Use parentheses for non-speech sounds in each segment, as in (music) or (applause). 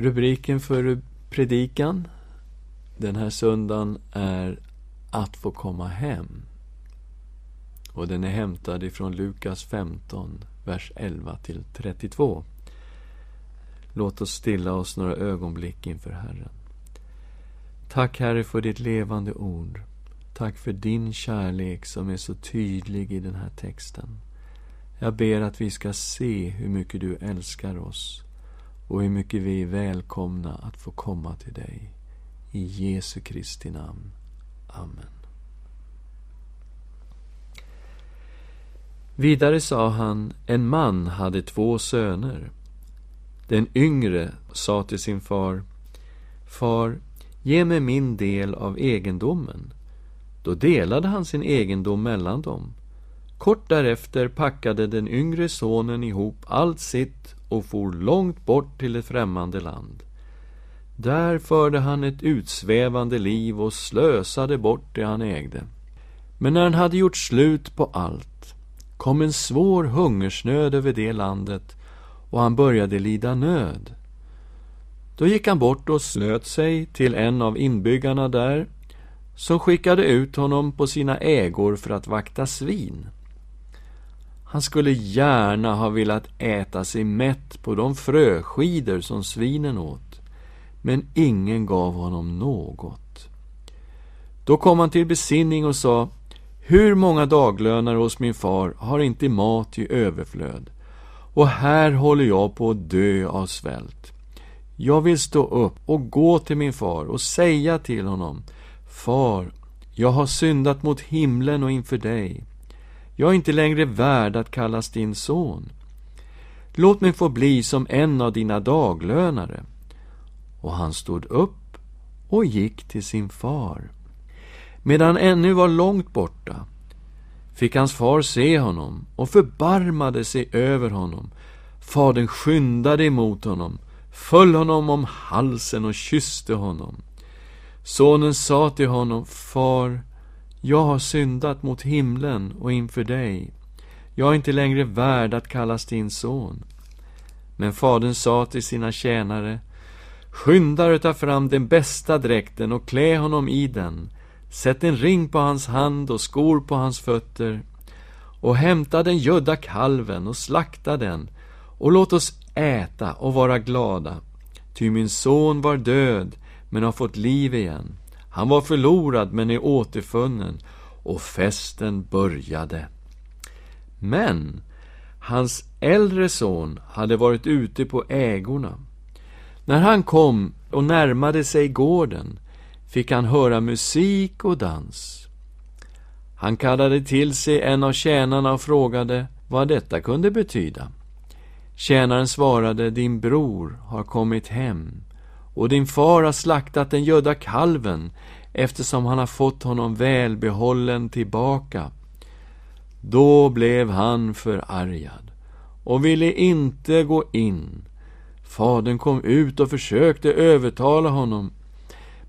Rubriken för predikan den här söndagen är Att få komma hem. Och den är hämtad ifrån Lukas 15, vers 11 till 32. Låt oss stilla oss några ögonblick inför Herren. Tack, Herre, för ditt levande ord. Tack för din kärlek som är så tydlig i den här texten. Jag ber att vi ska se hur mycket du älskar oss och hur mycket vi är välkomna att få komma till dig. I Jesu Kristi namn. Amen. Vidare sa han, en man hade två söner. Den yngre sa till sin far, Far, ge mig min del av egendomen. Då delade han sin egendom mellan dem. Kort därefter packade den yngre sonen ihop allt sitt och for långt bort till ett främmande land. Där förde han ett utsvävande liv och slösade bort det han ägde. Men när han hade gjort slut på allt kom en svår hungersnöd över det landet och han började lida nöd. Då gick han bort och slöt sig till en av inbyggarna där som skickade ut honom på sina ägor för att vakta svin. Han skulle gärna ha velat äta sig mätt på de fröskidor som svinen åt, men ingen gav honom något. Då kom han till besinning och sa, hur många daglönare hos min far har inte mat i överflöd? Och här håller jag på att dö av svält. Jag vill stå upp och gå till min far och säga till honom, Far, jag har syndat mot himlen och inför dig. Jag är inte längre värd att kallas din son. Låt mig få bli som en av dina daglönare. Och han stod upp och gick till sin far. Medan han ännu var långt borta fick hans far se honom och förbarmade sig över honom. Fadern skyndade emot honom, föll honom om halsen och kysste honom. Sonen sa till honom, Far, jag har syndat mot himlen och inför dig. Jag är inte längre värd att kallas din son. Men fadern sa till sina tjänare, Skynda er ta fram den bästa dräkten och klä honom i den. Sätt en ring på hans hand och skor på hans fötter. Och hämta den gödda kalven och slakta den. Och låt oss äta och vara glada. Ty min son var död, men har fått liv igen. Han var förlorad, men är återfunnen. Och festen började. Men hans äldre son hade varit ute på ägorna. När han kom och närmade sig gården fick han höra musik och dans. Han kallade till sig en av tjänarna och frågade vad detta kunde betyda. Tjänaren svarade, din bror har kommit hem och din far har slaktat den gödda kalven eftersom han har fått honom välbehållen tillbaka. Då blev han förargad och ville inte gå in. Fadern kom ut och försökte övertala honom,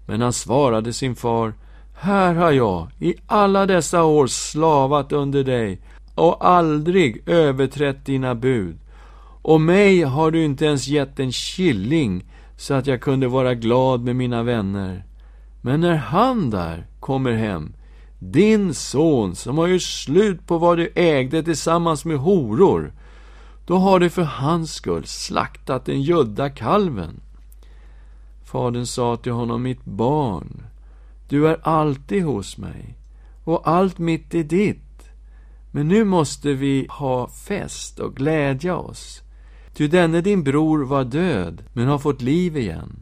men han svarade sin far, här har jag i alla dessa år slavat under dig och aldrig överträtt dina bud. Och mig har du inte ens gett en killing så att jag kunde vara glad med mina vänner. Men när han där kommer hem, din son som har gjort slut på vad du ägde tillsammans med horor, då har du för hans skull slaktat den gödda kalven. Fadern sa till honom, mitt barn, du är alltid hos mig, och allt mitt är ditt. Men nu måste vi ha fest och glädja oss. Ty denne din bror var död, men har fått liv igen.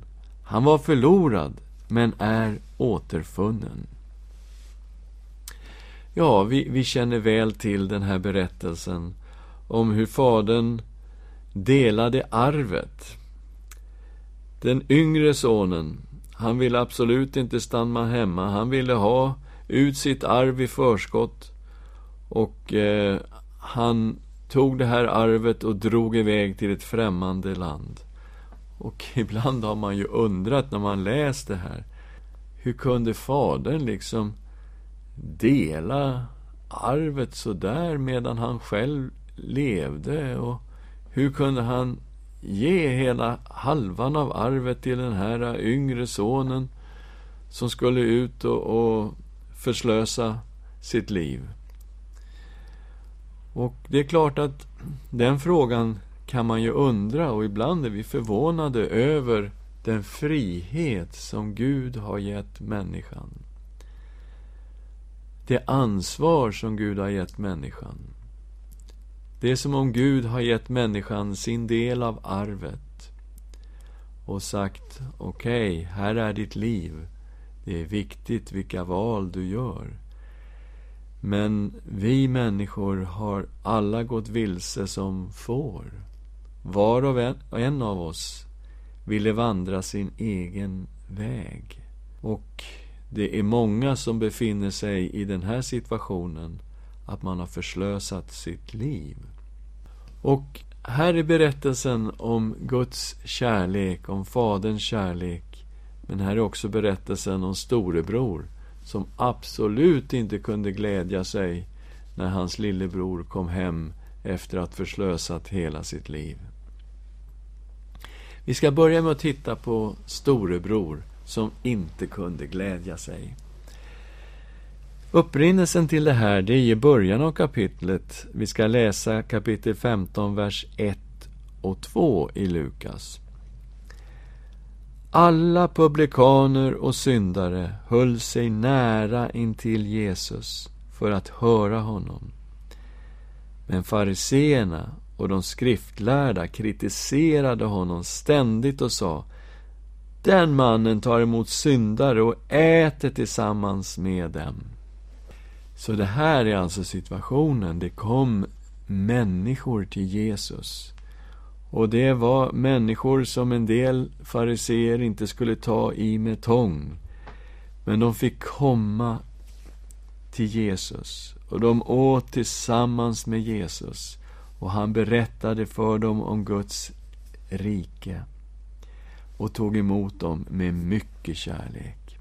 Han var förlorad, men är återfunnen. Ja, vi, vi känner väl till den här berättelsen om hur fadern delade arvet. Den yngre sonen, han ville absolut inte stanna hemma. Han ville ha ut sitt arv i förskott. Och eh, han tog det här arvet och drog iväg till ett främmande land. Och (laughs) ibland har man ju undrat när man läst det här. Hur kunde fadern liksom dela arvet så där medan han själv levde? Och hur kunde han ge hela halvan av arvet till den här yngre sonen som skulle ut och, och förslösa sitt liv. Och det är klart att den frågan kan man ju undra och ibland är vi förvånade över den frihet som Gud har gett människan. Det ansvar som Gud har gett människan. Det är som om Gud har gett människan sin del av arvet och sagt okej, okay, här är ditt liv. Det är viktigt vilka val du gör. Men vi människor har alla gått vilse som får. Var och en, en av oss ville vandra sin egen väg. Och det är många som befinner sig i den här situationen att man har förslösat sitt liv. Och här är berättelsen om Guds kärlek, om Faderns kärlek. Men här är också berättelsen om storebror som absolut inte kunde glädja sig när hans lillebror kom hem efter att förslösat hela sitt liv. Vi ska börja med att titta på storebror som inte kunde glädja sig. Upprinnelsen till det här, det är i början av kapitlet. Vi ska läsa kapitel 15, vers 1 och 2 i Lukas. Alla publikaner och syndare höll sig nära intill Jesus för att höra honom. Men fariseerna och de skriftlärda kritiserade honom ständigt och sa Den mannen tar emot syndare och äter tillsammans med dem. Så det här är alltså situationen. Det kom människor till Jesus. Och det var människor som en del fariseer inte skulle ta i med tång. Men de fick komma till Jesus. Och de åt tillsammans med Jesus. Och han berättade för dem om Guds rike. Och tog emot dem med mycket kärlek.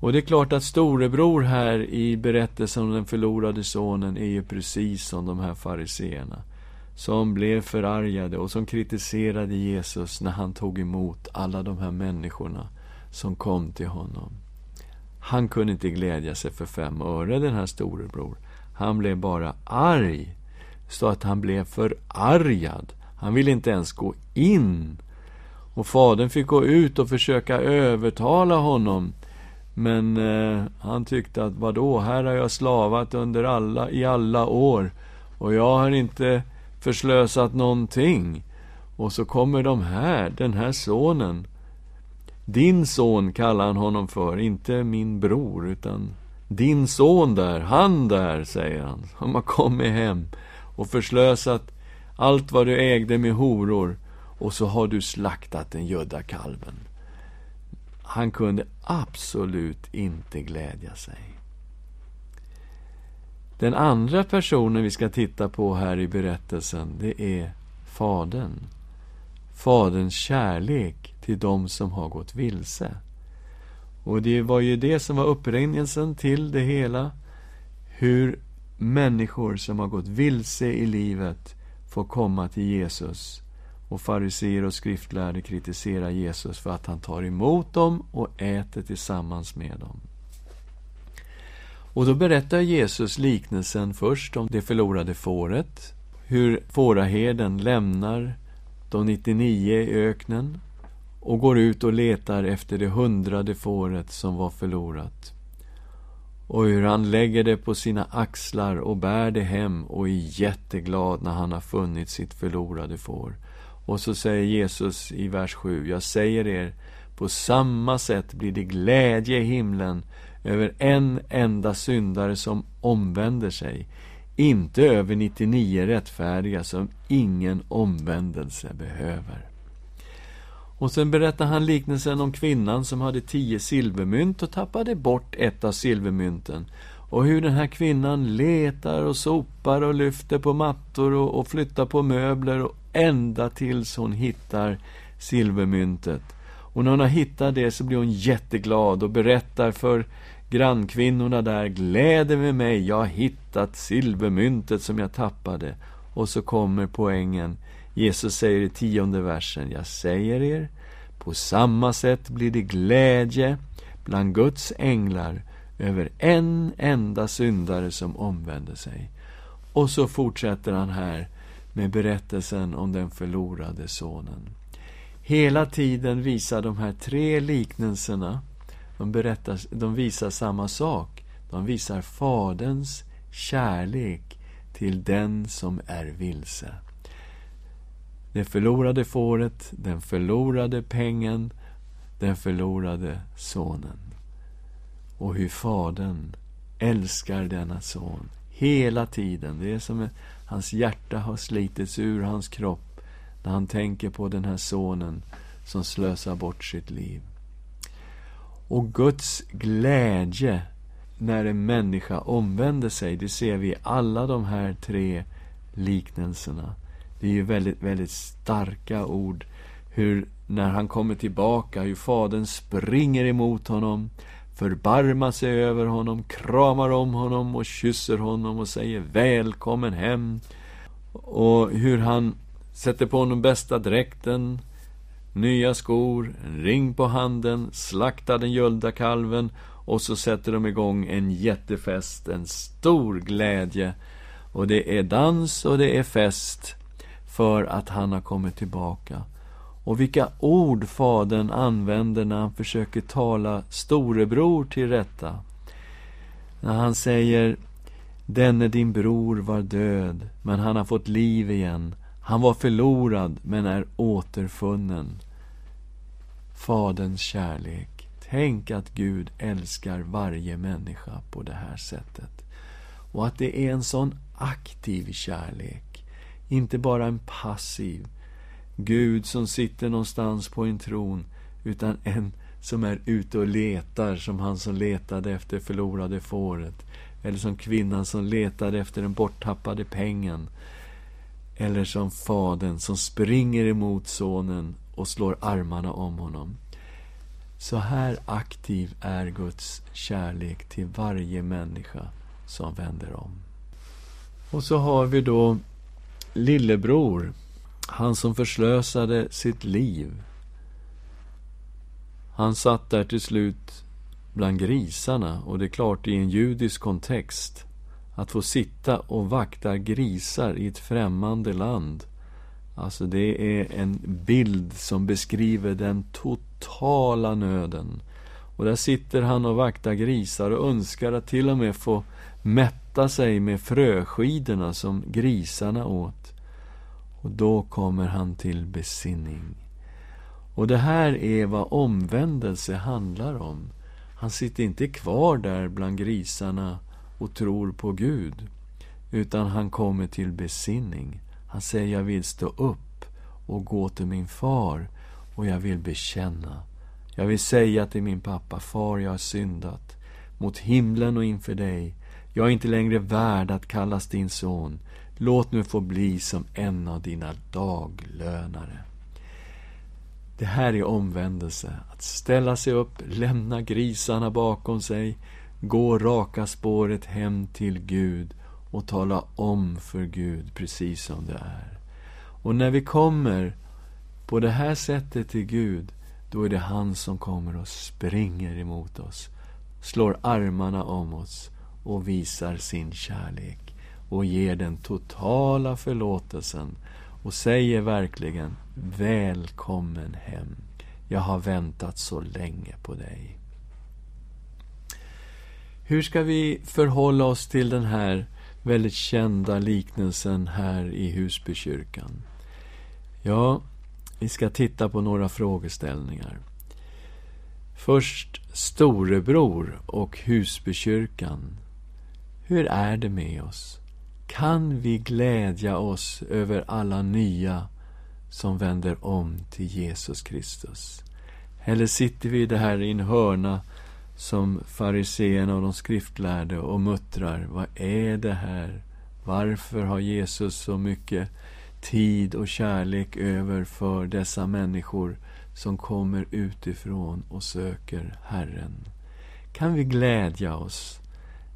Och det är klart att storebror här i berättelsen om den förlorade sonen är ju precis som de här fariseerna. Som blev förargade och som kritiserade Jesus när han tog emot alla de här människorna som kom till honom. Han kunde inte glädja sig för fem öre, den här storebror. Han blev bara arg. Så att han blev förargad. Han ville inte ens gå in. Och fadern fick gå ut och försöka övertala honom men eh, han tyckte att vadå, här har jag slavat under alla, i alla år och jag har inte förslösat någonting. Och så kommer de här, den här sonen. Din son kallar han honom för, inte min bror, utan din son där, han där, säger han, som har kommit hem och förslösat allt vad du ägde med horor och så har du slaktat den gödda kalven. Han kunde absolut inte glädja sig. Den andra personen vi ska titta på här i berättelsen, det är Fadern. Faderns kärlek till dem som har gått vilse. Och det var ju det som var upprinnelsen till det hela. Hur människor som har gått vilse i livet får komma till Jesus och fariseer och skriftlärde kritiserar Jesus för att han tar emot dem och äter tillsammans med dem. Och då berättar Jesus liknelsen först om det förlorade fåret, hur fåraherden lämnar de 99 i öknen och går ut och letar efter det hundrade fåret som var förlorat. Och hur han lägger det på sina axlar och bär det hem och är jätteglad när han har funnit sitt förlorade får. Och så säger Jesus i vers 7, jag säger er, på samma sätt blir det glädje i himlen över en enda syndare som omvänder sig, inte över 99 rättfärdiga som ingen omvändelse behöver. Och sen berättar han liknelsen om kvinnan som hade tio silvermynt och tappade bort ett av silvermynten. Och hur den här kvinnan letar och sopar och lyfter på mattor och, och flyttar på möbler och ända tills hon hittar silvermyntet. Och när hon har hittat det så blir hon jätteglad och berättar för grannkvinnorna där, gläder med mig, jag har hittat silvermyntet som jag tappade. Och så kommer poängen. Jesus säger i tionde versen, jag säger er, på samma sätt blir det glädje bland Guds änglar över en enda syndare som omvänder sig. Och så fortsätter han här med berättelsen om den förlorade sonen. Hela tiden visar de här tre liknelserna, de, berättar, de visar samma sak. De visar Faderns kärlek till den som är vilse. Det förlorade fåret, den förlorade pengen, den förlorade sonen. Och hur Fadern älskar denna son hela tiden. Det är som att hans hjärta har slitits ur hans kropp när han tänker på den här sonen som slösar bort sitt liv. Och Guds glädje när en människa omvänder sig, det ser vi i alla de här tre liknelserna. Det är ju väldigt, väldigt starka ord. Hur, när han kommer tillbaka, hur Fadern springer emot honom, förbarmar sig över honom, kramar om honom och kysser honom och säger välkommen hem. Och hur han sätter på honom bästa dräkten, nya skor, en ring på handen, slaktar den göllda kalven och så sätter de igång en jättefest, en stor glädje. Och det är dans och det är fest för att han har kommit tillbaka. Och vilka ord Fadern använder när han försöker tala storebror till rätta. När han säger Denne din bror var död, men han har fått liv igen. Han var förlorad, men är återfunnen. Faderns kärlek. Tänk att Gud älskar varje människa på det här sättet. Och att det är en sån aktiv kärlek. Inte bara en passiv Gud som sitter någonstans på en tron, utan en som är ute och letar, som han som letade efter förlorade fåret. Eller som kvinnan som letade efter den borttappade pengen. Eller som fadern som springer emot sonen och slår armarna om honom. Så här aktiv är Guds kärlek till varje människa som vänder om. Och så har vi då lillebror han som förslösade sitt liv. Han satt där till slut bland grisarna och det är klart i en judisk kontext att få sitta och vakta grisar i ett främmande land. Alltså det är en bild som beskriver den totala nöden. Och där sitter han och vaktar grisar och önskar att till och med få mätta sig med fröskidorna som grisarna åt. Och då kommer han till besinning. Och det här är vad omvändelse handlar om. Han sitter inte kvar där bland grisarna och tror på Gud. Utan han kommer till besinning. Han säger, jag vill stå upp och gå till min far och jag vill bekänna. Jag vill säga till min pappa, far, jag har syndat mot himlen och inför dig. Jag är inte längre värd att kallas din son. Låt mig få bli som en av dina daglönare. Det här är omvändelse. Att ställa sig upp, lämna grisarna bakom sig, gå raka spåret hem till Gud och tala om för Gud precis som det är. Och när vi kommer på det här sättet till Gud, då är det han som kommer och springer emot oss, slår armarna om oss och visar sin kärlek och ger den totala förlåtelsen och säger verkligen Välkommen hem. Jag har väntat så länge på dig. Hur ska vi förhålla oss till den här väldigt kända liknelsen här i Husbykyrkan? Ja, vi ska titta på några frågeställningar. Först storebror och Husbykyrkan. Hur är det med oss? kan vi glädja oss över alla nya som vänder om till Jesus Kristus? Eller sitter vi där i en hörna som fariseerna och de skriftlärde och muttrar, vad är det här? Varför har Jesus så mycket tid och kärlek över för dessa människor som kommer utifrån och söker Herren? Kan vi glädja oss?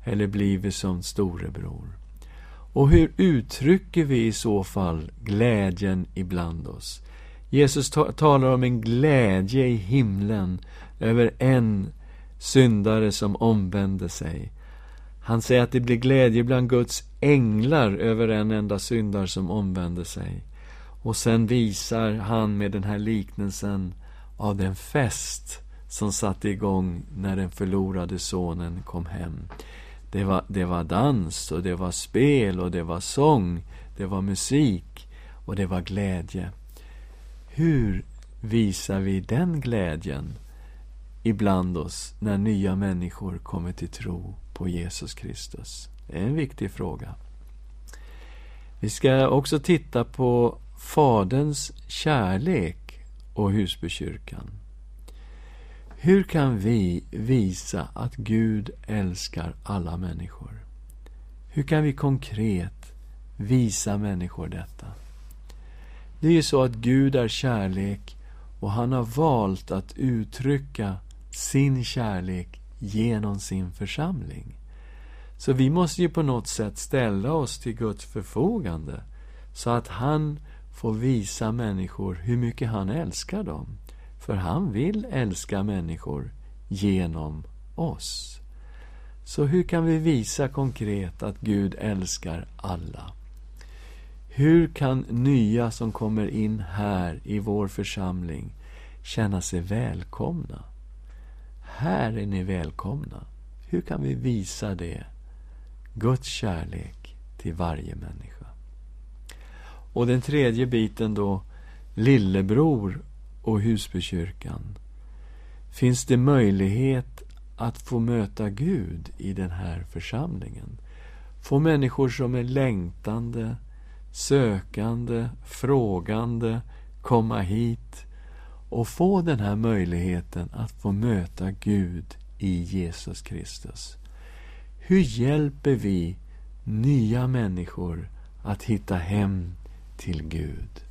Eller blir vi som storebror? Och hur uttrycker vi i så fall glädjen ibland oss? Jesus talar om en glädje i himlen över en syndare som omvände sig. Han säger att det blir glädje bland Guds änglar över en enda syndare som omvände sig. Och sen visar han med den här liknelsen av den fest som satte igång när den förlorade sonen kom hem. Det var, det var dans och det var spel och det var sång, det var musik och det var glädje. Hur visar vi den glädjen ibland oss när nya människor kommer till tro på Jesus Kristus? Det är en viktig fråga. Vi ska också titta på Faderns kärlek och Husbykyrkan. Hur kan vi visa att Gud älskar alla människor? Hur kan vi konkret visa människor detta? Det är ju så att Gud är kärlek och han har valt att uttrycka sin kärlek genom sin församling. Så vi måste ju på något sätt ställa oss till Guds förfogande så att han får visa människor hur mycket han älskar dem. För han vill älska människor genom oss. Så hur kan vi visa konkret att Gud älskar alla? Hur kan nya som kommer in här i vår församling känna sig välkomna? Här är ni välkomna. Hur kan vi visa det? Guds kärlek till varje människa. Och den tredje biten då, lillebror och Husbykyrkan. Finns det möjlighet att få möta Gud i den här församlingen? Få människor som är längtande, sökande, frågande komma hit och få den här möjligheten att få möta Gud i Jesus Kristus. Hur hjälper vi nya människor att hitta hem till Gud?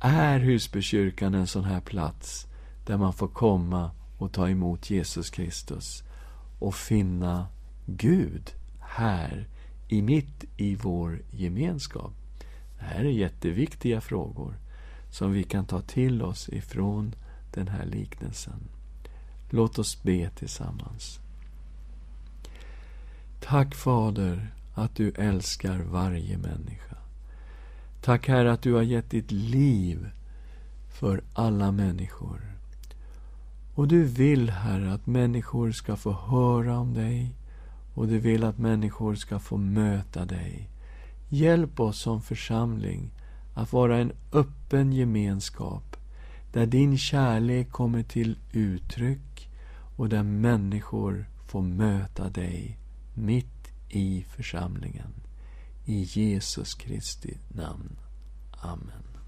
Är Husbykyrkan en sån här plats där man får komma och ta emot Jesus Kristus och finna Gud här, i mitt i vår gemenskap? Det här är jätteviktiga frågor som vi kan ta till oss ifrån den här liknelsen. Låt oss be tillsammans. Tack Fader att du älskar varje människa. Tack Herre att du har gett ditt liv för alla människor. Och du vill, Herre, att människor ska få höra om dig och du vill att människor ska få möta dig. Hjälp oss som församling att vara en öppen gemenskap där din kärlek kommer till uttryck och där människor får möta dig mitt i församlingen. I Jesus Kristi namn. Amen.